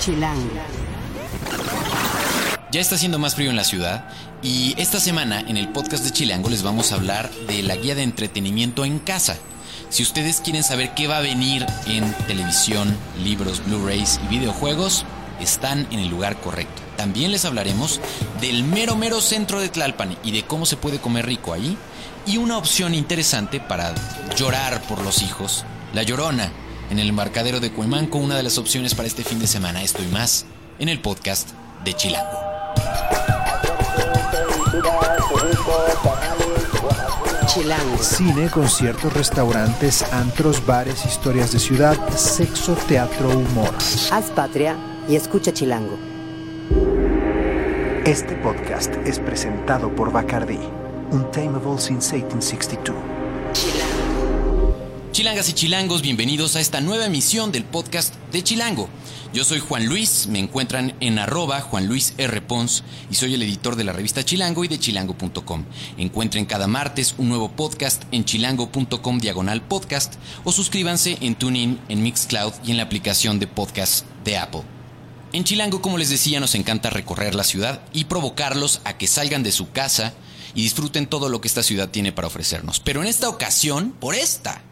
Chilango. Ya está haciendo más frío en la ciudad y esta semana en el podcast de Chilango les vamos a hablar de la guía de entretenimiento en casa. Si ustedes quieren saber qué va a venir en televisión, libros, Blu-rays y videojuegos, están en el lugar correcto. También les hablaremos del mero mero centro de Tlalpan y de cómo se puede comer rico ahí. Y una opción interesante para llorar por los hijos, La Llorona, en el embarcadero de Cuemanco, una de las opciones para este fin de semana. Esto y más en el podcast de Chilango. Chilango. Cine, conciertos, restaurantes, antros, bares, historias de ciudad, sexo, teatro, humor. Haz patria y escucha Chilango. Este podcast es presentado por Bacardi, Untamable since 1862. Chilangas y chilangos, bienvenidos a esta nueva emisión del podcast de Chilango. Yo soy Juan Luis, me encuentran en arroba Juan Luis R. Pons y soy el editor de la revista Chilango y de chilango.com. Encuentren cada martes un nuevo podcast en chilango.com diagonal podcast o suscríbanse en TuneIn, en Mixcloud y en la aplicación de podcast de Apple. En Chilango, como les decía, nos encanta recorrer la ciudad y provocarlos a que salgan de su casa y disfruten todo lo que esta ciudad tiene para ofrecernos. Pero en esta ocasión, por esta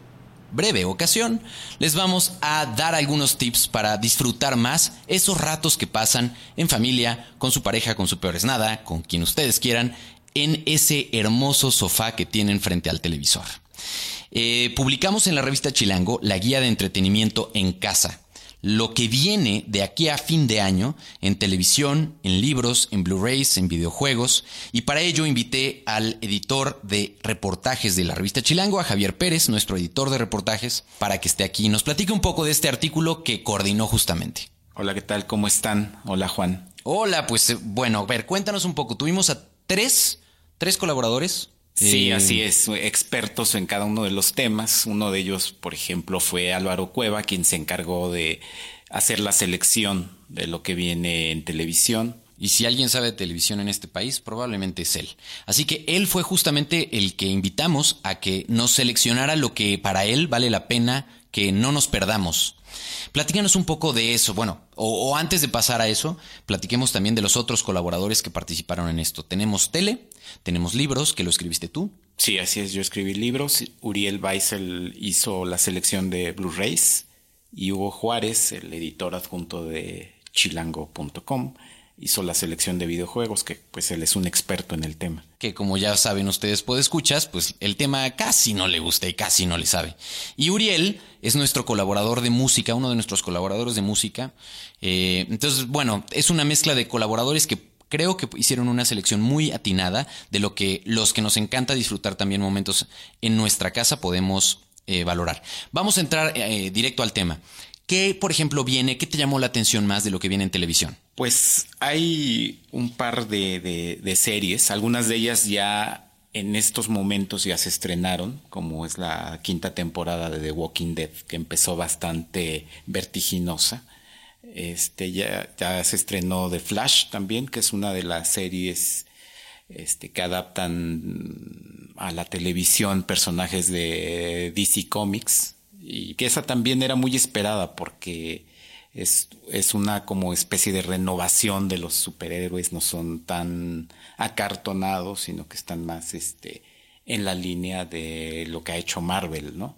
breve ocasión, les vamos a dar algunos tips para disfrutar más esos ratos que pasan en familia, con su pareja, con su peor nada, con quien ustedes quieran, en ese hermoso sofá que tienen frente al televisor. Eh, publicamos en la revista Chilango la guía de entretenimiento en casa lo que viene de aquí a fin de año en televisión, en libros, en Blu-rays, en videojuegos. Y para ello invité al editor de reportajes de la revista Chilango, a Javier Pérez, nuestro editor de reportajes, para que esté aquí y nos platique un poco de este artículo que coordinó justamente. Hola, ¿qué tal? ¿Cómo están? Hola, Juan. Hola, pues eh, bueno, a ver, cuéntanos un poco. Tuvimos a tres, tres colaboradores. Sí, Eh, así es, expertos en cada uno de los temas. Uno de ellos, por ejemplo, fue Álvaro Cueva, quien se encargó de hacer la selección de lo que viene en televisión. Y si alguien sabe de televisión en este país, probablemente es él. Así que él fue justamente el que invitamos a que nos seleccionara lo que para él vale la pena que no nos perdamos. Platícanos un poco de eso. Bueno, o, o antes de pasar a eso, platiquemos también de los otros colaboradores que participaron en esto. Tenemos tele, tenemos libros, que lo escribiste tú. Sí, así es, yo escribí libros. Uriel Weissel hizo la selección de Blu-rays y Hugo Juárez, el editor adjunto de chilango.com, hizo la selección de videojuegos, que pues él es un experto en el tema. que como ya saben ustedes escuchas, pues el tema casi no le gusta y casi no le sabe. Y Uriel es nuestro colaborador de música, uno de nuestros colaboradores de música. Eh, entonces, bueno, es una mezcla de colaboradores que creo que hicieron una selección muy atinada de lo que los que nos encanta disfrutar también momentos en nuestra casa podemos eh, valorar. Vamos a entrar eh, directo al tema. ¿Qué, por ejemplo, viene? ¿Qué te llamó la atención más de lo que viene en televisión? Pues hay un par de, series, algunas de ellas ya en estos momentos ya se estrenaron, como es la quinta temporada de The Walking Dead, que empezó bastante vertiginosa. Este ya, ya se estrenó The Flash también, que es una de las series este, que adaptan a la televisión personajes de DC Comics y que esa también era muy esperada porque es, es una como especie de renovación de los superhéroes, no son tan acartonados, sino que están más este, en la línea de lo que ha hecho Marvel, ¿no?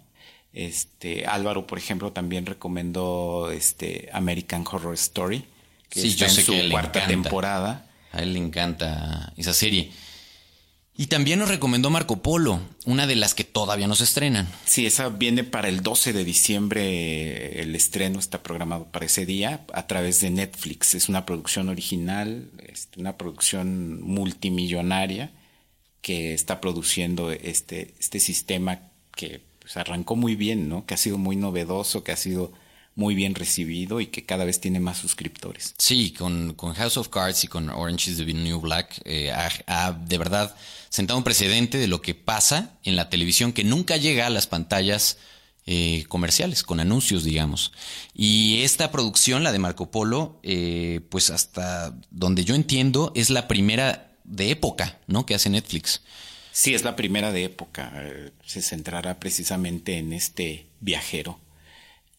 Este, Álvaro, por ejemplo, también recomendó este American Horror Story, que Sí, está yo sé en su que cuarta encanta. temporada. A él le encanta esa serie. Y también nos recomendó Marco Polo, una de las que todavía no se estrenan. Sí, esa viene para el 12 de diciembre. El estreno está programado para ese día a través de Netflix. Es una producción original, este, una producción multimillonaria que está produciendo este, este sistema que pues, arrancó muy bien, ¿no? Que ha sido muy novedoso, que ha sido muy bien recibido y que cada vez tiene más suscriptores. Sí, con, con House of Cards y con Orange is the New Black, eh, ha, ha de verdad sentado un precedente de lo que pasa en la televisión que nunca llega a las pantallas eh, comerciales, con anuncios, digamos. Y esta producción, la de Marco Polo, eh, pues hasta donde yo entiendo, es la primera de época, ¿no? Que hace Netflix. Sí, es la primera de época. eh, Se centrará precisamente en este viajero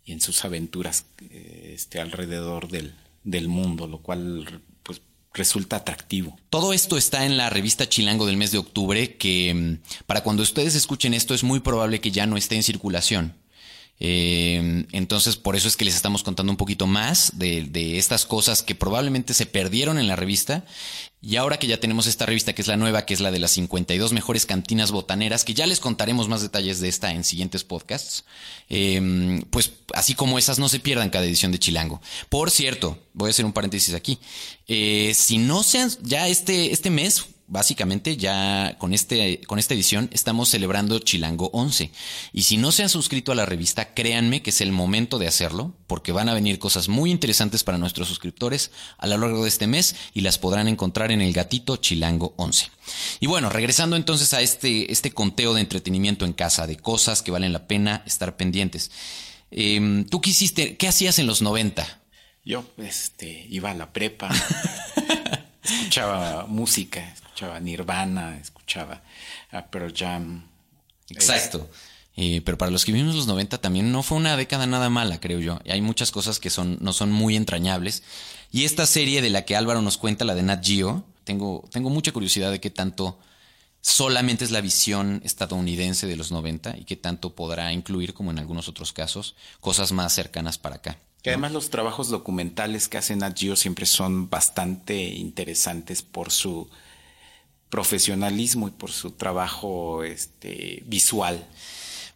y en sus aventuras eh, este, alrededor del, del mundo, lo cual pues resulta atractivo. Todo esto está en la revista Chilango del mes de octubre, que mm, para cuando ustedes escuchen esto es muy probable que ya no esté en circulación. Eh, entonces, por eso es que les estamos contando un poquito más de, estas cosas que probablemente se perdieron en la revista. Y ahora que ya tenemos esta revista, que es la nueva, que es la de las 52 mejores cantinas botaneras, que ya les contaremos más detalles de esta en siguientes podcasts, eh, pues así como esas no se pierdan cada edición de Chilango. Por cierto, voy a hacer un paréntesis aquí. Eh, si no sean, ya este, este mes básicamente ya con, este, con esta edición estamos celebrando Chilango 11. Y si no se han suscrito a la revista, créanme que es el momento de hacerlo, porque van a venir cosas muy interesantes para nuestros suscriptores a lo largo de este mes y las podrán encontrar en el gatito Chilango 11. Y bueno, regresando entonces a este, este conteo de entretenimiento en casa, de cosas que valen la pena estar pendientes. Eh, ¿Tú qué hiciste? ¿Qué hacías en los 90? Yo este, iba a la prepa, escuchaba música, escuchaba Nirvana, escuchaba a Pearl Jam. Exacto. Eh, pero para los que vivimos los 90 también no fue una década nada mala, creo yo. Y hay muchas cosas que son, no son muy entrañables. Y esta serie de la que Álvaro nos cuenta, la de Nat Geo, tengo, tengo mucha curiosidad de qué tanto solamente es la visión estadounidense de los 90 y qué tanto podrá incluir, como en algunos otros casos, cosas más cercanas para acá. Que además los trabajos documentales que hace Nat Geo siempre son bastante interesantes por su profesionalismo y por su trabajo este, visual.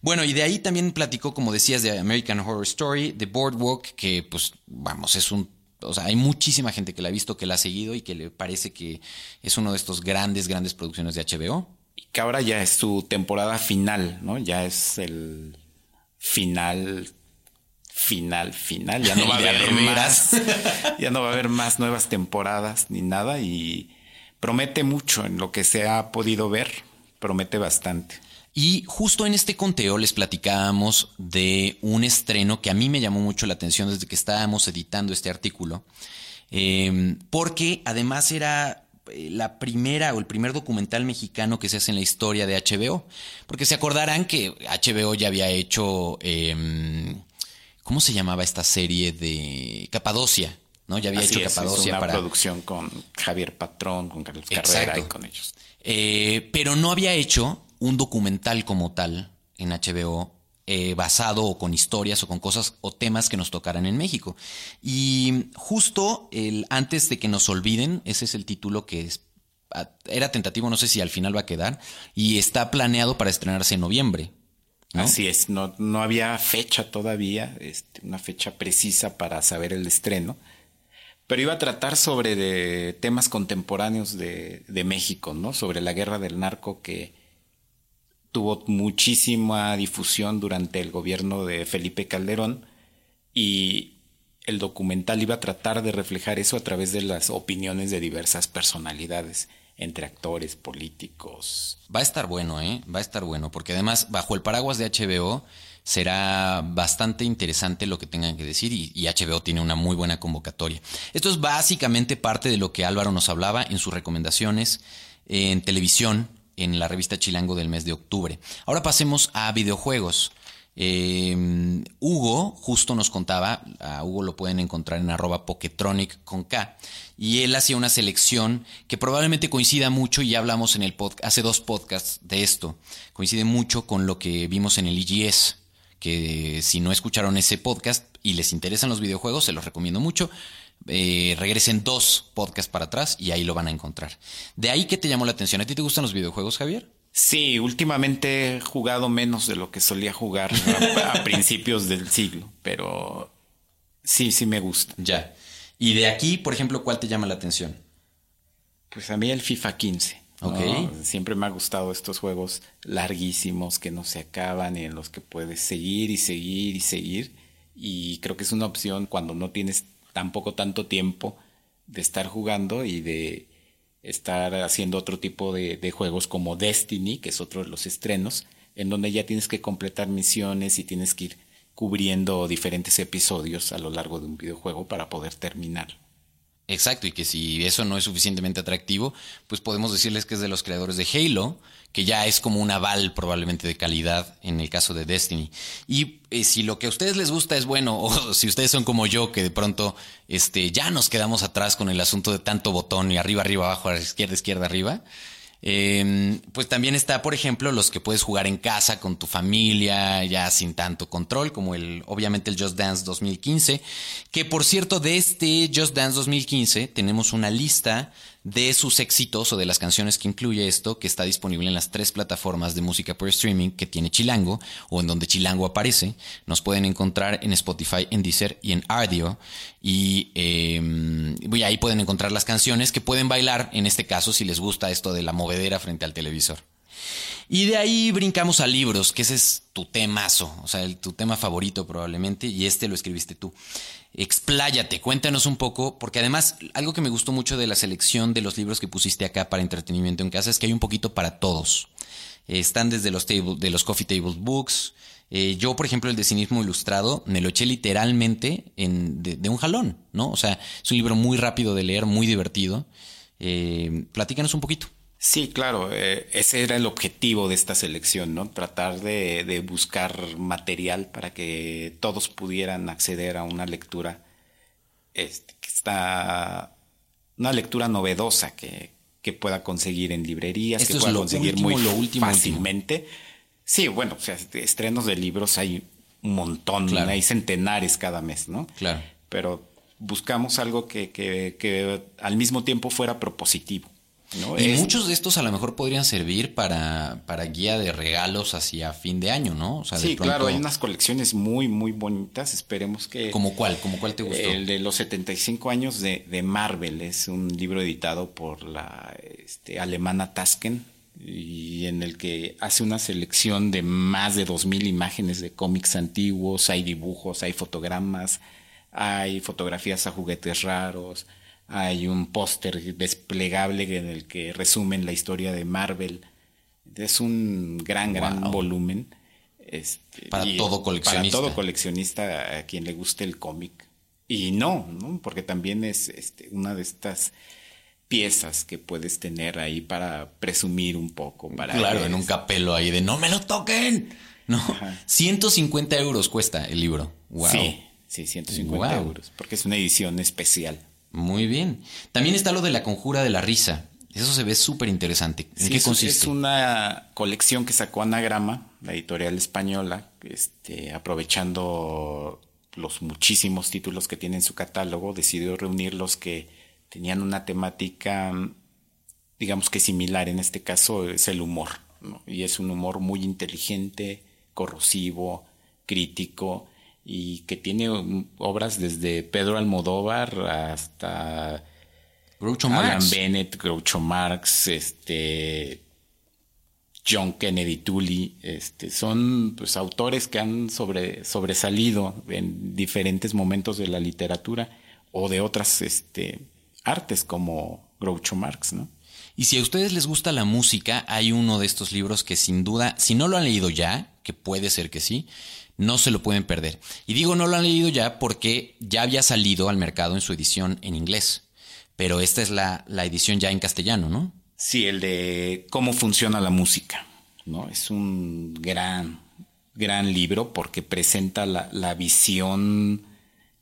Bueno, y de ahí también platicó, como decías, de American Horror Story, de Boardwalk, que pues vamos, es un... O sea, hay muchísima gente que la ha visto, que la ha seguido y que le parece que es uno de estos grandes, grandes producciones de HBO. Y que ahora ya es su temporada final, ¿no? Ya es el final final, final. Ya no va a haber más. ya no va a haber más nuevas temporadas ni nada. Y promete mucho en lo que se ha podido ver. Promete bastante. Y justo en este conteo les platicábamos de un estreno que a mí me llamó mucho la atención desde que estábamos editando este artículo. Eh, porque además era la primera o el primer documental mexicano que se hace en la historia de HBO. Porque se acordarán que HBO ya había hecho. Eh, ¿Cómo se llamaba esta serie de Capadocia? ¿No? Ya había Así hecho es, Capadocia una para. producción con Javier Patrón, con Carlos Exacto. Carrera y con ellos. Eh, pero no había hecho un documental como tal en HBO eh, basado o con historias o con cosas o temas que nos tocaran en México. Y justo el, antes de que nos olviden, ese es el título que es, era tentativo, no sé si al final va a quedar, y está planeado para estrenarse en noviembre. ¿no? Así es, no, no había fecha todavía, este, una fecha precisa para saber el estreno, pero iba a tratar sobre de temas contemporáneos de, de México, ¿no? Sobre la guerra del narco que tuvo muchísima difusión durante el gobierno de Felipe Calderón y el documental iba a tratar de reflejar eso a través de las opiniones de diversas personalidades, entre actores, políticos, Va a estar bueno, ¿eh? Va a estar bueno, porque además, bajo el paraguas de HBO, será bastante interesante lo que tengan que decir y, HBO tiene una muy buena convocatoria. Esto es básicamente parte de lo que Álvaro nos hablaba en sus recomendaciones en televisión en la revista Chilango del mes de octubre. Ahora pasemos a videojuegos. Eh, Hugo justo nos contaba, a Hugo lo pueden encontrar en arroba Poketronic con K, y él hacía una selección que probablemente coincida mucho, y ya hablamos en el hace dos podcasts de esto, coincide mucho con lo que vimos en el IGS, que si no escucharon ese podcast y les interesan los videojuegos, se los recomiendo mucho. Eh, regresen dos podcasts para atrás y ahí lo van a encontrar. De ahí que te llamó la atención. ¿A ti te gustan los videojuegos, Javier? Sí, últimamente he jugado menos de lo que solía jugar a, a principios del siglo, pero sí, sí me gusta. Ya. Y de aquí, por ejemplo, ¿cuál te llama la atención? Pues a mí el FIFA 15. ¿No? Ok. Siempre me ha gustado estos juegos larguísimos que no se acaban y en los que puedes seguir y seguir y seguir. Y creo que es una opción cuando no tienes tampoco tanto tiempo de estar jugando y de estar haciendo otro tipo de, de juegos como Destiny, que es otro de los estrenos, en donde ya tienes que completar misiones y tienes que ir cubriendo diferentes episodios a lo largo de un videojuego para poder terminar. Exacto, y que si eso no es suficientemente atractivo, pues podemos decirles que es de los creadores de Halo, que ya es como un aval probablemente de calidad en el caso de Destiny. Y eh, si lo que a ustedes les gusta es bueno, o si ustedes son como yo, que de pronto este, ya nos quedamos atrás con el asunto de tanto botón y arriba, arriba, abajo, izquierda, izquierda, arriba, eh, pues también está, por ejemplo, los que puedes jugar en casa con tu familia, ya sin tanto control, como el, obviamente el Just Dance 2015, que por cierto, de este Just Dance 2015 tenemos una lista de sus éxitos o de las canciones que incluye esto, que está disponible en las tres plataformas de música por streaming que tiene Chilango, o en donde Chilango aparece. Nos pueden encontrar en Spotify, en Deezer y en Ardio. Y eh, ahí pueden encontrar las canciones que pueden bailar, en este caso, si les gusta esto de la movedera frente al televisor. Y de ahí brincamos a libros, que ese es tu temazo, o sea, tu tema favorito probablemente, y este lo escribiste tú. Expláyate, cuéntanos un poco, porque además algo que me gustó mucho de la selección de los libros que pusiste acá para entretenimiento en casa es que hay un poquito para todos. están desde los, de los Coffee Table Books. Eh, yo, por ejemplo, el de cinismo ilustrado me lo eché literalmente en, de, un jalón, ¿no? O sea, es un libro muy rápido de leer, muy divertido. Eh, platícanos un poquito. Sí, claro, eh, ese era el objetivo de esta selección, ¿no? Tratar de, buscar material para que todos pudieran acceder a una lectura este, que está una lectura novedosa que, pueda conseguir en librerías, que pueda conseguir muy fácilmente. Sí, bueno, o sea, estrenos de libros hay un montón, hay centenares cada mes, ¿no? Claro. Pero buscamos algo que, que al mismo tiempo fuera propositivo. Y muchos de estos a lo mejor podrían servir para, para guía de regalos hacia fin de año, ¿no? sí, claro, hay unas colecciones muy, muy bonitas. Esperemos que. ¿Como cuál? ¿Como cuál te gustó? El de los 75 años de, de Marvel. Es un libro editado por la este, alemana Tasken y en el que hace una selección de más de 2.000 imágenes de cómics antiguos. Hay dibujos, hay fotogramas, hay fotografías a juguetes raros hay un póster desplegable en el que resumen la historia de Marvel. Es un gran, gran volumen. Este, para todo coleccionista. Para todo coleccionista a quien le guste el cómic. Y no, ¿no? porque también es este, una de estas piezas que puedes tener ahí para presumir un poco. Para claro, en un capelo ahí de no me lo toquen. No, 150 euros cuesta el libro. Wow. Sí, sí, 150 euros, porque es una edición especial. Muy bien. También está lo de la conjura de la risa. Eso se ve súper interesante. ¿En qué consiste? Es una colección que sacó Anagrama, la editorial española, este, aprovechando los muchísimos títulos que tiene en su catálogo, decidió reunir los que tenían una temática, digamos que similar. En este caso es el humor. Y es un humor muy inteligente, corrosivo, crítico y que tiene obras desde Pedro Almodóvar hasta Groucho Alan Bennett, Groucho Marx, este John Kennedy Tully, este, son pues, autores que han sobre, sobresalido en diferentes momentos de la literatura o de otras este, artes como Groucho Marx, ¿no? Y si a ustedes les gusta la música, hay uno de estos libros que sin duda, si no lo han leído ya, que puede ser que sí, no se lo pueden perder. Y digo no lo han leído ya porque ya había salido al mercado en su edición en inglés. Pero esta es la, edición ya en castellano, ¿no? Sí, el de cómo funciona la música. ¿no? Es un gran, gran libro porque presenta la, visión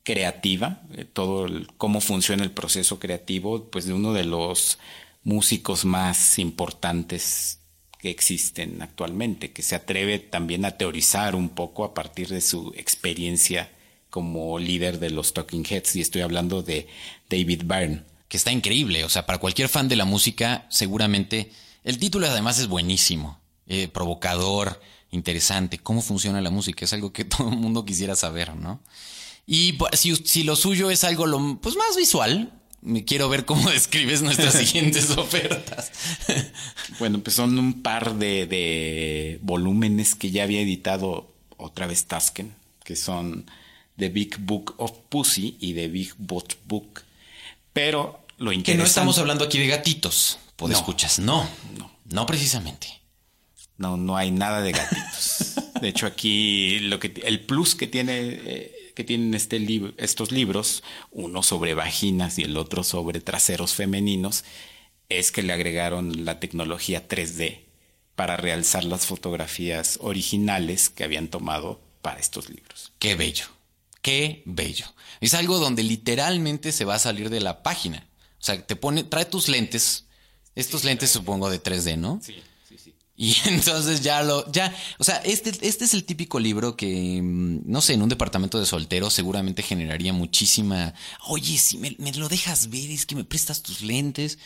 creativa, todo cómo funciona el proceso creativo, pues de uno de los músicos más importantes que existen actualmente, que se atreve también a teorizar un poco a partir de su experiencia como líder de los Talking Heads, y estoy hablando de David Byrne. Que está increíble, o sea, para cualquier fan de la música, seguramente el título además es buenísimo, eh, provocador, interesante, cómo funciona la música, es algo que todo el mundo quisiera saber, ¿no? Y pues, si, si lo suyo es algo lo, pues más visual, quiero ver cómo describes nuestras siguientes ofertas. bueno, pues son un par de, volúmenes que ya había editado otra vez Tasken, que son The Big Book of Pussy y The Big Bot Book. Pero lo interesante... Que no estamos hablando aquí de gatitos, por escuchas. No, no, no precisamente. No, no hay nada de gatitos. de hecho, aquí lo que el plus que tiene eh, que tienen este lib- estos libros, uno sobre vaginas y el otro sobre traseros femeninos, es que le agregaron la tecnología 3D para realzar las fotografías originales que habían tomado para estos libros. Qué bello. Qué bello. Es algo donde literalmente se va a salir de la página. O sea, te pone, trae tus lentes. Estos lentes supongo de 3D, ¿no? Sí. Y entonces ya lo, ya, o sea, este, este es el típico libro que, mm, no sé, en un departamento de solteros seguramente generaría muchísima, oye, si me, me lo dejas ver, es que me prestas tus lentes.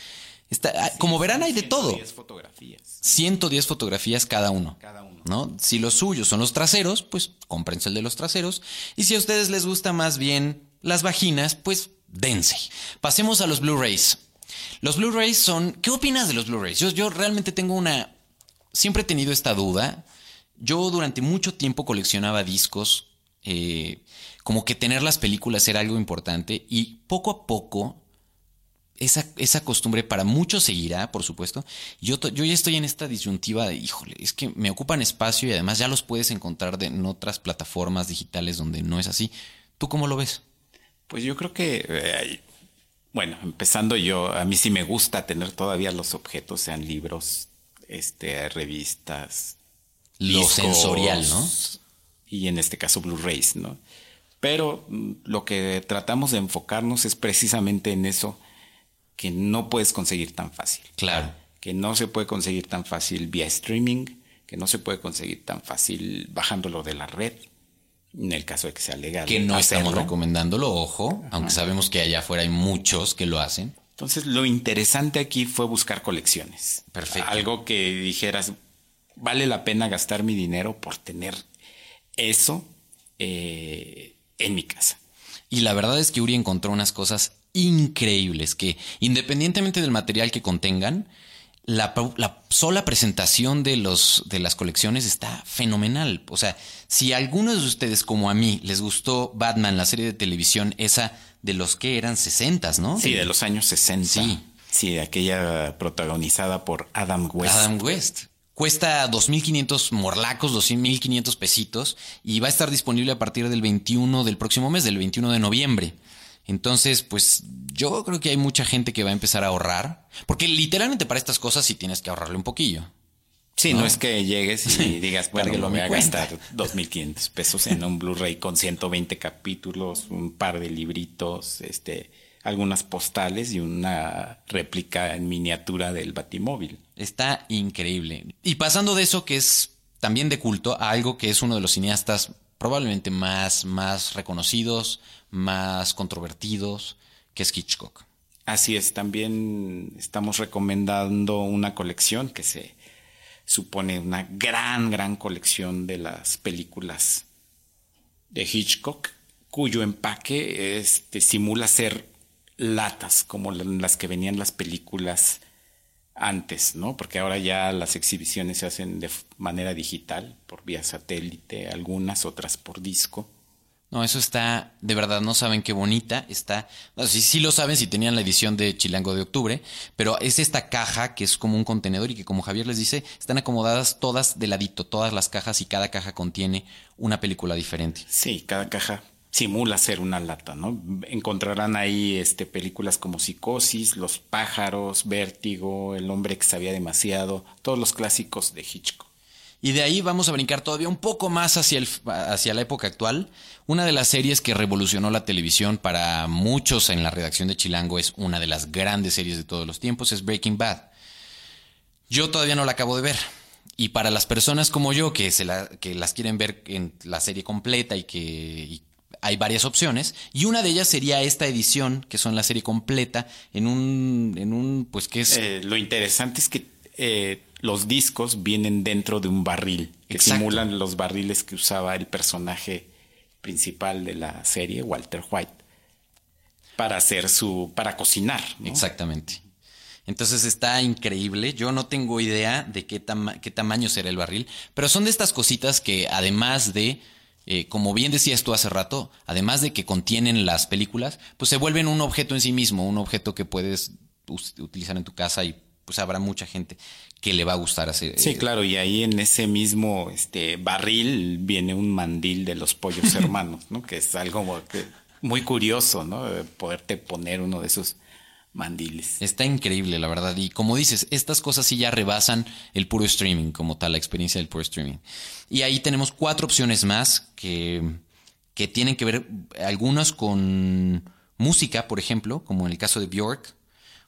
Está, ah, como verán, hay de todo. 110 fotografías. 110 fotografías cada uno. Cada uno. ¿No? Si los suyos son los traseros, pues cómprense el de los traseros. Y si a ustedes les gusta más bien las vaginas, pues dense. Pasemos a los Blu-rays. Los Blu-rays son. ¿Qué opinas de los Blu-rays? Yo, yo realmente tengo una. Siempre he tenido esta duda. Yo durante mucho tiempo coleccionaba discos. eh, como que tener las películas era algo importante. Y poco a poco esa, esa costumbre para muchos seguirá, por supuesto. Yo, yo ya estoy en esta disyuntiva de, híjole, es que me ocupan espacio y además ya los puedes encontrar en otras plataformas digitales donde no es así. ¿Tú cómo lo ves? Pues yo creo que, eh, bueno, empezando yo, a mí sí me gusta tener todavía los objetos, sean libros, este, revistas, Lo discos, sensorial, ¿no? Y en este caso Blu-rays, ¿no? Pero mm, lo que tratamos de enfocarnos es precisamente en eso que no puedes conseguir tan fácil. Claro. Que no se puede conseguir tan fácil vía streaming, que no se puede conseguir tan fácil bajándolo de la red, en el caso de que sea legal. Que no estamos hacerlo. recomendándolo, ojo, aunque sabemos que allá afuera hay muchos que lo hacen. Entonces, lo interesante aquí fue buscar colecciones. Perfecto. Algo que dijeras, vale la pena gastar mi dinero por tener eso eh, en mi casa. Y la verdad es que Uri encontró unas cosas increíbles que, independientemente del material que contengan, la, la sola presentación de, los, de las colecciones está fenomenal. O sea, si a algunos de ustedes, como a mí, les gustó Batman, la serie de televisión, esa de los que eran 60, ¿no? Sí, de los años 60. Sí. Sí, aquella protagonizada por Adam West. Adam West. Cuesta 2.500 morlacos, 2.500 pesitos y va a estar disponible a partir del 21 del próximo mes, del 21 de noviembre. Entonces, pues yo creo que hay mucha gente que va a empezar a ahorrar, porque literalmente para estas cosas sí tienes que ahorrarle un poquillo. Sí, no, es que llegues y digas, bueno, lo a voy a cuenta. gastar 2.500 pesos en un Blu-ray con 120 capítulos, un par de libritos, este, algunas postales y una réplica en miniatura del Batimóvil. Está increíble. Y pasando de eso que es también de culto a algo que es uno de los cineastas probablemente más, más reconocidos, más controvertidos, que es Hitchcock. Así es, también estamos recomendando una colección que se supone una gran, gran colección de las películas de Hitchcock, cuyo empaque este, simula ser latas, como la- las que venían las películas antes, ¿no? Porque ahora ya las exhibiciones se hacen de manera digital, por vía satélite, algunas, otras por disco. No, eso está, de verdad, no saben qué bonita está. No, sí, sí lo saben si tenían la edición de Chilango de octubre, pero es esta caja que es como un contenedor y que como Javier les dice, están acomodadas todas de ladito, todas las cajas y cada caja contiene una película diferente. Sí, cada caja simula ser una lata, ¿no? Encontrarán ahí este, películas como Psicosis, Los pájaros, Vértigo, El hombre que sabía demasiado, todos los clásicos de Hitchcock. Y de ahí vamos a brincar todavía un poco más hacia, el, hacia la época actual. Una de las series que revolucionó la televisión para muchos en la redacción de Chilango es una de las grandes series de todos los tiempos, es Breaking Bad. Yo todavía no la acabo de ver. Y para las personas como yo que, se que las quieren ver en la serie completa y que hay varias opciones, y una de ellas sería esta edición, que son la serie completa, en un, en un pues que es... Eh, lo interesante es que eh, los discos vienen dentro de un barril, que Exacto. simulan los barriles que usaba el personaje principal de la serie, Walter White, para hacer su, para cocinar. ¿no? Exactamente. Entonces está increíble. Yo no tengo idea de qué, tama- qué tamaño será el barril, pero son de estas cositas que además de, eh, como bien decías tú hace rato, además de que contienen las películas, pues se vuelven un objeto en sí mismo, un objeto que puedes utilizar en tu casa y pues habrá mucha gente que le va a gustar hacer. Sí, claro, y ahí en ese mismo este barril viene un mandil de los pollos hermanos, ¿no? Que es algo muy curioso, ¿no? Poderte poner uno de esos mandiles. Está increíble, la verdad. Y como dices, estas cosas sí ya rebasan el puro streaming, como tal, la experiencia del puro streaming. Y ahí tenemos cuatro opciones más que, que tienen que ver, algunas con música, por ejemplo, como en el caso de Bjork,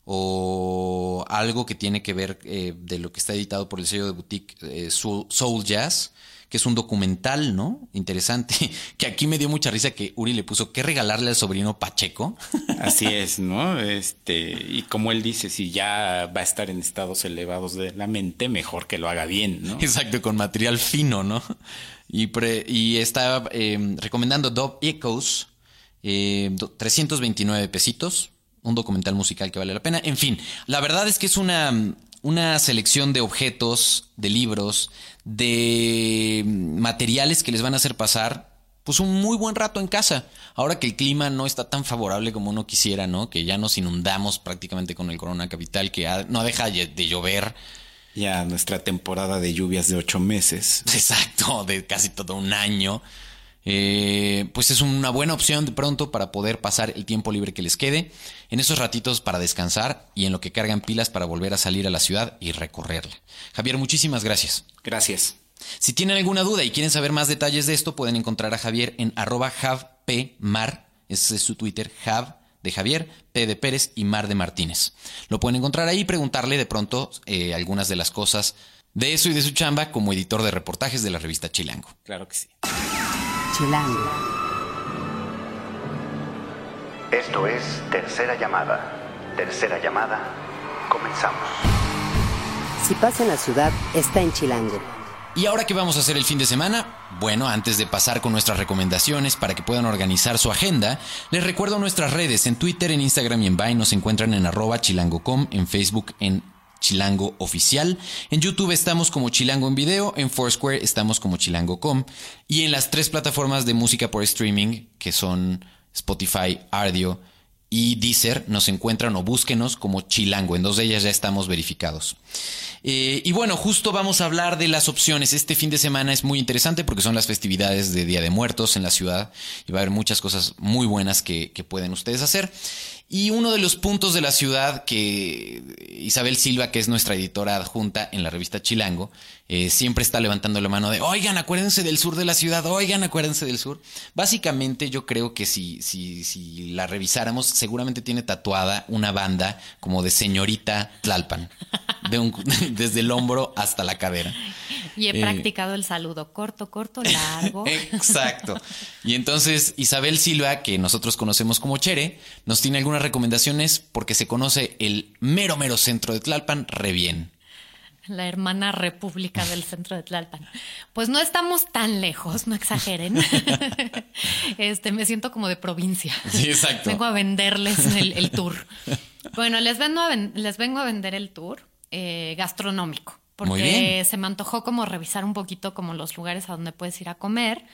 o algo que tiene que ver eh, de lo que está editado por el sello de boutique eh, Soul Jazz que es un documental, ¿no? Interesante, que aquí me dio mucha risa que Uri le puso que regalarle al sobrino Pacheco. Así es, ¿no? Este, y como él dice, si ya va a estar en estados elevados de la mente, mejor que lo haga bien, ¿no? Exacto, con material fino, ¿no? Y, y está em, recomendando Dove Echoes, 329 em, pesitos, un documental musical que vale la pena. En fin, la verdad es que es una una selección de objetos, de libros, de materiales que les van a hacer pasar pues un muy buen rato en casa. Ahora que el clima no está tan favorable como uno quisiera, ¿no? Que ya nos inundamos prácticamente con el Corona Capital, que no deja de llover. Ya nuestra temporada de lluvias de ocho meses. Exacto, de casi todo un año. Eh, pues es una buena opción de pronto para poder pasar el tiempo libre que les quede, en esos ratitos para descansar y en lo que cargan pilas para volver a salir a la ciudad y recorrerla. Javier, muchísimas gracias. Gracias. Si tienen alguna duda y quieren saber más detalles de esto, pueden encontrar a Javier en arroba javpmar, ese es su Twitter, jav de Javier, P de Pérez y Mar de Martínez. Lo pueden encontrar ahí y preguntarle de pronto eh, algunas de las cosas de eso y de su chamba como editor de reportajes de la revista Chilango. Claro que sí. Chilango. Esto es Tercera Llamada. Tercera Llamada. Comenzamos. Si pasa en la ciudad, está en Chilango. ¿Y ahora qué vamos a hacer el fin de semana? Bueno, antes de pasar con nuestras recomendaciones para que puedan organizar su agenda, les recuerdo nuestras redes. En Twitter, en Instagram y en Vine nos encuentran en arroba chilango.com, en Facebook en Chilango Oficial. En YouTube estamos como Chilango en video, en Foursquare estamos como Chilango.com y en las tres plataformas de música por streaming que son Spotify, Ardio y Deezer nos encuentran o búsquenos como Chilango. En dos de ellas ya estamos verificados. Eh, y bueno, justo vamos a hablar de las opciones. Este fin de semana es muy interesante porque son las festividades de Día de Muertos en la ciudad y va a haber muchas cosas muy buenas que, que pueden ustedes hacer. Y uno de los puntos de la ciudad que Isabel Silva, que es nuestra editora adjunta en la revista Chilango, eh, siempre está levantando la mano de, oigan, acuérdense del sur de la ciudad, oigan, acuérdense del sur. Básicamente yo creo que si, si, si la revisáramos, seguramente tiene tatuada una banda como de señorita Tlalpan, de un, desde el hombro hasta la cadera. Y he eh, practicado el saludo corto, corto, largo. Exacto. Y entonces Isabel Silva, que nosotros conocemos como Chere, nos tiene algunas recomendaciones porque se conoce el mero, mero centro de Tlalpan re bien. La hermana república del centro de Tlalpan. Pues no estamos tan lejos, no exageren. Este, me siento como de provincia. Sí, exacto. Vengo a venderles el, tour. Bueno, les vengo a, les vengo a vender el tour eh, gastronómico porque se me antojó como revisar un poquito como los lugares a donde puedes ir a comer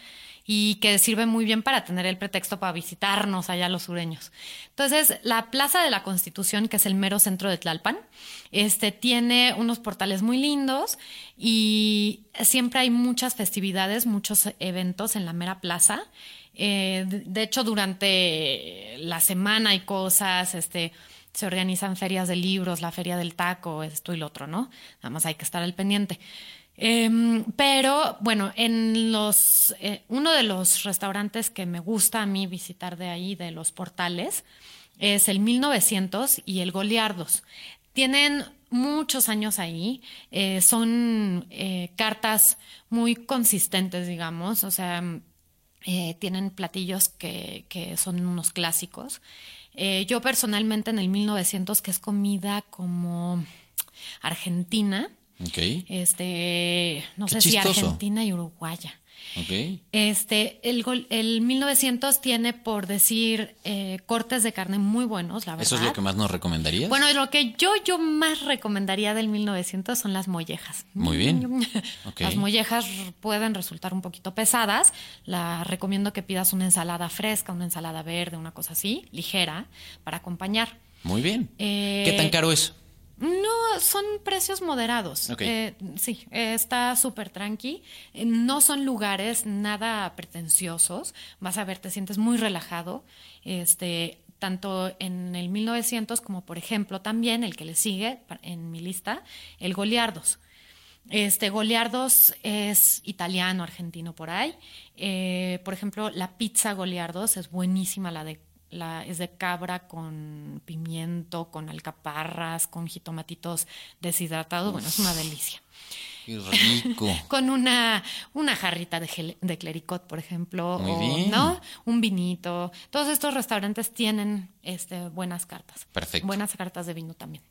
y que sirve muy bien para tener el pretexto para visitarnos allá los sureños. Entonces, la Plaza de la Constitución, que es el mero centro de Tlalpan, este, tiene unos portales muy lindos y siempre hay muchas festividades, muchos eventos en la mera plaza. Eh, de hecho, durante la semana hay cosas, este, se organizan ferias de libros, la feria del taco, esto y lo otro, ¿no? Nada más hay que estar al pendiente. Em, pero bueno, en los eh, uno de los restaurantes que me gusta a mí visitar de ahí, de los portales, es el 1900 y el Goliardos. Tienen muchos años ahí, eh, son eh, cartas muy consistentes, digamos, o sea, tienen platillos que, que son unos clásicos. Yo personalmente en el 1900, que es comida como argentina. Este, no sé si argentina y uruguaya. Este, el, el 1900 tiene, por decir, eh, cortes de carne muy buenos, la verdad. ¿Eso es lo que más nos recomendarías? Bueno, lo que yo, yo más recomendaría del 1900 son las mollejas. Muy bien. Las mollejas pueden resultar un poquito pesadas. La recomiendo que pidas una ensalada fresca, una ensalada verde, una cosa así, ligera, para acompañar. Muy bien. ¿Qué tan eh, caro es? No, son precios moderados. Eh, sí, está súper tranqui. Eh, no son lugares nada pretenciosos. Vas a ver, te sientes muy relajado. Este, tanto en el 1900 como, por ejemplo, también el que le sigue en mi lista, el Goliardos. Este Goliardos es italiano, argentino por ahí. Eh, por ejemplo, la pizza Goliardos es buenísima, la de la, es de cabra con pimiento, con alcaparras, con jitomatitos deshidratados. Bueno, es una delicia. Qué rico. con una, una jarrita de, de clericot, por ejemplo, o, ¿no? Un vinito. Todos estos restaurantes tienen este, buenas cartas. Perfecto. Buenas cartas de vino también.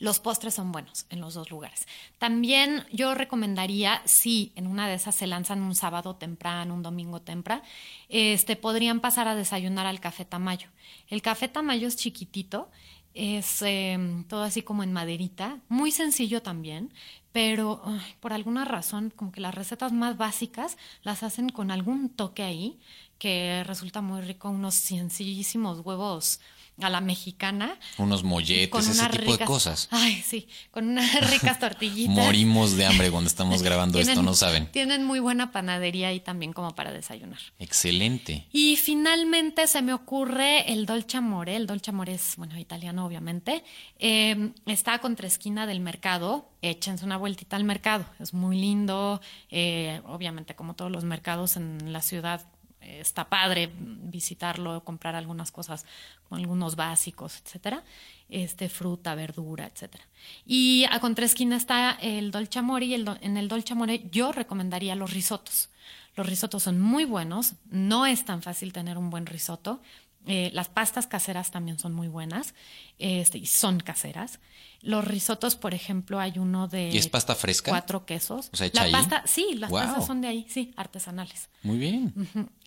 Los postres son buenos en los dos lugares. También yo recomendaría, si en una de esas se lanzan un sábado temprano, un domingo temprano, este, podrían pasar a desayunar al Café Tamayo. El Café Tamayo es chiquitito, es em, todo así como en maderita, muy sencillo también, pero por alguna razón como que las recetas más básicas las hacen con algún toque ahí que resulta muy rico, unos sencillísimos huevos a la mexicana. Unos molletes, ese tipo de cosas. Ay, sí, con unas ricas tortillitas. Morimos de hambre cuando estamos grabando esto, no saben. Tienen muy buena panadería ahí también como para desayunar. Excelente. Y finalmente se me ocurre el Dolce Amore. El Dolce Amore es, bueno, italiano obviamente. Eh, está contra esquina del mercado. Échense una vueltita al mercado. Es muy lindo. Eh, obviamente, como todos los mercados en la ciudad, está padre visitarlo, comprar algunas cosas, algunos básicos, etcétera, este, fruta, verdura, etcétera. Y a contraesquina está el Dolce Amore y en el Dolce Amore yo recomendaría los risotos. Los risotos son muy buenos, no es tan fácil tener un buen risotto. Eh, las pastas caseras también son muy buenas este, y son caseras. Los risotos, por ejemplo, hay uno de. ¿Y es pasta fresca? Cuatro quesos. O sea, la pasta, sí, las pastas son de ahí, sí, artesanales. Muy bien.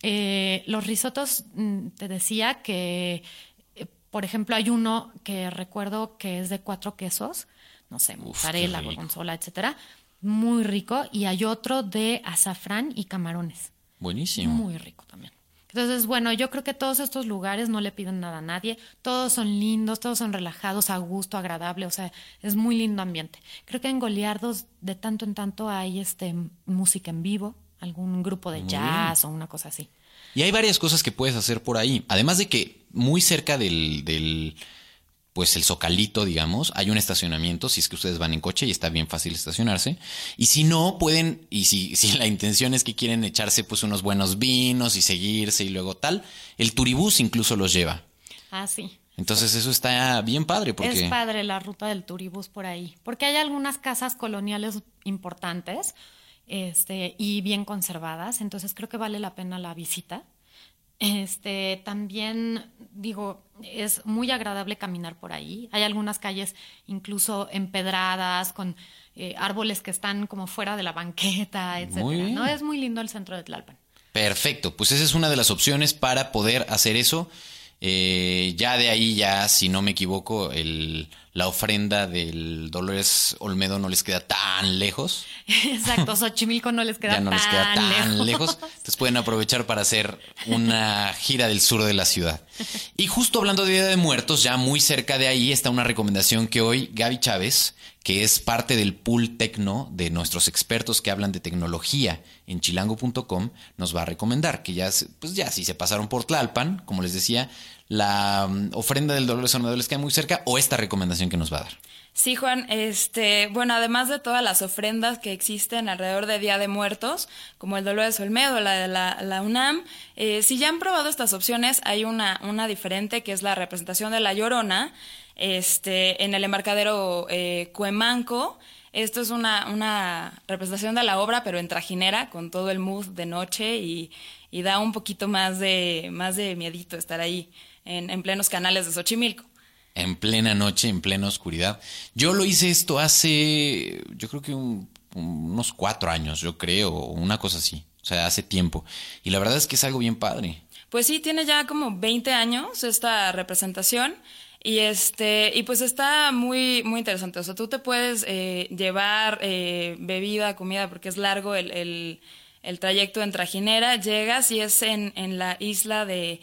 Eh, los risotos, mm, te decía que, eh, por ejemplo, hay uno que recuerdo que es de cuatro quesos, no sé, mozzarella, gorgonzola, etcétera. Muy rico. Y hay otro de azafrán y camarones. Buenísimo. Muy rico también. Entonces, bueno, yo creo que todos estos lugares no le piden nada a nadie, todos son lindos, todos son relajados, a gusto, agradable, o sea, es muy lindo ambiente. Creo que en Goliardos de tanto en tanto hay este música en vivo, algún grupo de jazz o una cosa así. Y hay varias cosas que puedes hacer por ahí, además de que muy cerca del, del pues el socalito, digamos, hay un estacionamiento si es que ustedes van en coche y está bien fácil estacionarse. Y si no, pueden, y si, si la intención es que quieren echarse pues unos buenos vinos y seguirse y luego tal, el turibús incluso los lleva. Ah, sí. Entonces eso está bien padre porque... Es padre la ruta del turibús por ahí, porque hay algunas casas coloniales importantes este, y bien conservadas, entonces creo que vale la pena la visita. Este, también digo, es muy agradable caminar por ahí. Hay algunas calles incluso empedradas con eh, árboles que están como fuera de la banqueta, etcétera. ¿no? Es muy lindo el centro de Tlalpan. Perfecto, pues esa es una de las opciones para poder hacer eso. Eh, ya de ahí, ya, si no me equivoco, el, la ofrenda del Dolores Olmedo no les queda tan lejos. Exacto, Xochimilco no les queda, ya no les queda tan lejos. Entonces pueden aprovechar para hacer una gira del sur de la ciudad. Y justo hablando de Día de Muertos, ya muy cerca de ahí está una recomendación que hoy Gaby Chávez, que es parte del pool tecno de nuestros expertos que hablan de tecnología en chilango.com, nos va a recomendar, que ya, pues ya si se pasaron por Tlalpan, como les decía, la mm, ofrenda del Dolores Olmedo les queda muy cerca o esta recomendación que nos va a dar. Sí, Juan, este, bueno, además de todas las ofrendas que existen alrededor de Día de Muertos, como el Dolores Olmedo, la de la, UNAM, eh, si ya han probado estas opciones, hay una, una diferente que es la representación de la Llorona, este, en el embarcadero eh, Cuemanco. Esto es una, una representación de la obra, pero en trajinera, con todo el mood de noche y, y da un poquito más de, más de miedito estar ahí en, en plenos canales de Xochimilco en plena noche, en plena oscuridad. Yo lo hice esto hace, yo creo que unos cuatro años, yo creo, una cosa así. O sea, hace tiempo. Y la verdad es que es algo bien padre. Pues sí, tiene ya como 20 años esta representación. Y este, y pues está muy, muy interesante. O sea, tú te puedes eh, llevar eh, bebida, comida, porque es largo el, el, el, trayecto en trajinera. Llegas y es en, en la isla de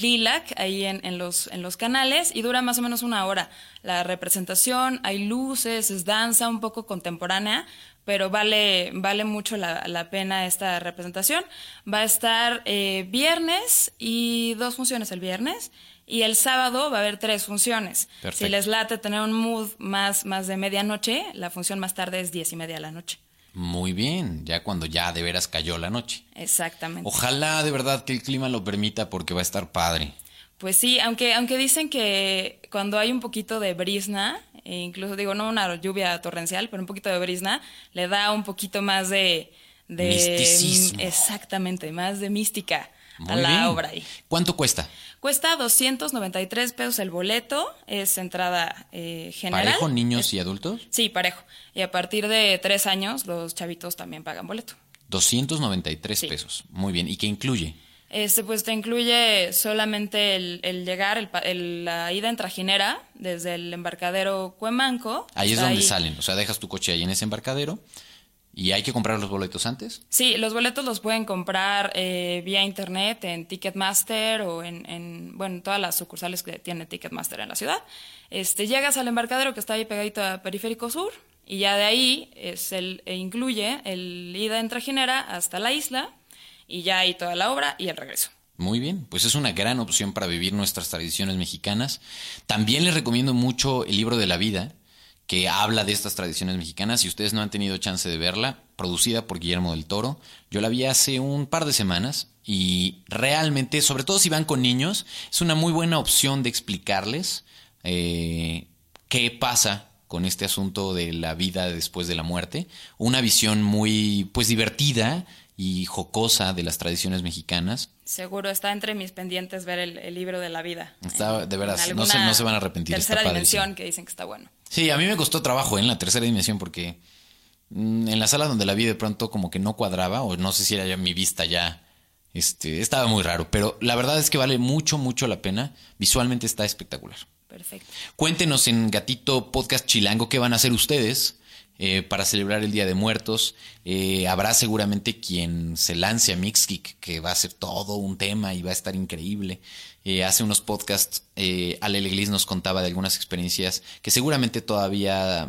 Lilac, ahí en, los, en los canales, y dura más o menos una hora. La representación, hay luces, es danza un poco contemporánea, pero vale, vale mucho la, pena esta representación. Va a estar eh, viernes y dos funciones el viernes. Y el sábado va a haber tres funciones. Si les late tener un mood más, más de medianoche, la función más tarde es diez y media de la noche. Muy bien, ya cuando ya de veras cayó la noche. Exactamente. Ojalá de verdad que el clima lo permita porque va a estar padre. Pues sí, aunque, aunque dicen que cuando hay un poquito de brisna, e incluso digo, no una lluvia torrencial, pero un poquito de brisna, le da un poquito más de... de Misticismo. Exactamente, más de mística a la obra ahí. ¿Cuánto cuesta? Cuesta 293 pesos el boleto, es entrada eh, general. ¿Parejo niños y adultos? Sí, parejo. Y a partir de tres años los chavitos también pagan boleto. 293 pesos. Muy bien. ¿Y qué incluye? Este, pues te incluye solamente el, llegar, el, la ida en trajinera desde el embarcadero Cuemanco. Ahí es donde salen, o sea, dejas tu coche ahí en ese embarcadero. ¿Y hay que comprar los boletos antes? Sí, los boletos los pueden comprar eh, vía internet en Ticketmaster o en, en, bueno, todas las sucursales que tiene Ticketmaster en la ciudad. Este, llegas al embarcadero que está ahí pegadito a Periférico Sur y ya de ahí es el, e incluye el ida en trajinera hasta la isla y ya hay toda la obra y el regreso. Muy bien, pues es una gran opción para vivir nuestras tradiciones mexicanas. También les recomiendo mucho el libro de la vida, que habla de estas tradiciones mexicanas. Si ustedes no han tenido chance de verla, producida por Guillermo del Toro, yo la vi hace un par de semanas y realmente, sobre todo si van con niños, es una muy buena opción de explicarles eh, qué pasa con este asunto de la vida después de la muerte. Una visión muy, pues, divertida y jocosa de las tradiciones mexicanas. Seguro está entre mis pendientes ver el, libro de la vida. Está, de veras, no se, no se van a arrepentir. Tercera dimensión que dicen que está bueno. Sí, a mí me costó trabajo ¿eh? en la tercera dimensión porque mm, en la sala donde la vi de pronto como que no cuadraba o no sé si era ya mi vista ya este estaba muy raro, pero la verdad es que vale mucho mucho la pena. Visualmente está espectacular. Perfecto. Cuéntenos en Gatito Podcast Chilango qué van a hacer ustedes eh, para celebrar el Día de Muertos. Eh, habrá seguramente quien se lance a Mixkick, que va a ser todo un tema y va a estar increíble. Eh, hace unos podcasts, Ale Leglis nos contaba de algunas experiencias que seguramente todavía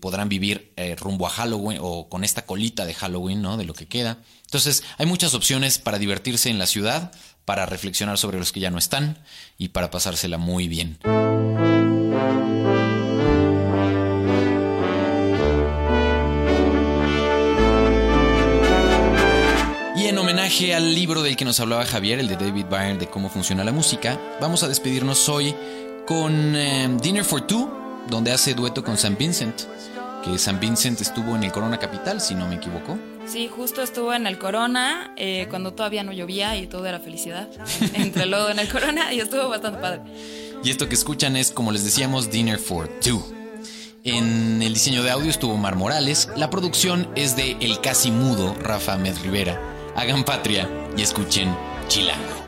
podrán vivir rumbo a Halloween o con esta colita de Halloween, ¿no? De lo que queda. Entonces, hay muchas opciones para divertirse en la ciudad, para reflexionar sobre los que ya no están y para pasársela muy bien. Homenaje al libro del que nos hablaba Javier, el de David Byrne, de cómo funciona la música, vamos a despedirnos hoy con eh, Dinner for Two, donde hace dueto con San Vincent, que San Vincent estuvo en el Corona Capital, si no me equivoco. Sí, justo estuvo en el Corona eh, cuando todavía no llovía y todo era felicidad. Entre lodo en el Corona y estuvo bastante padre. Y esto que escuchan es, como les decíamos, Dinner for Two. En el diseño de audio estuvo Mar Morales. La producción es de El Casi Mudo, Rafa Med Rivera hagan patria y escuchen Chilango.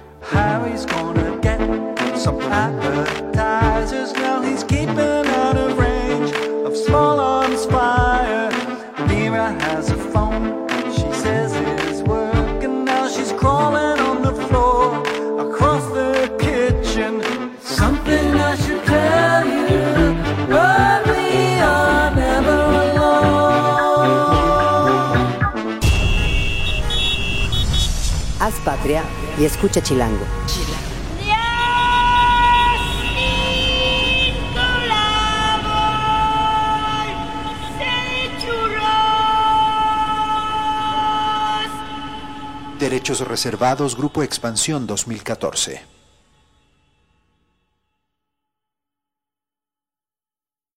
Y escucha Chilango. Derechos reservados, Grupo Expansión 2014.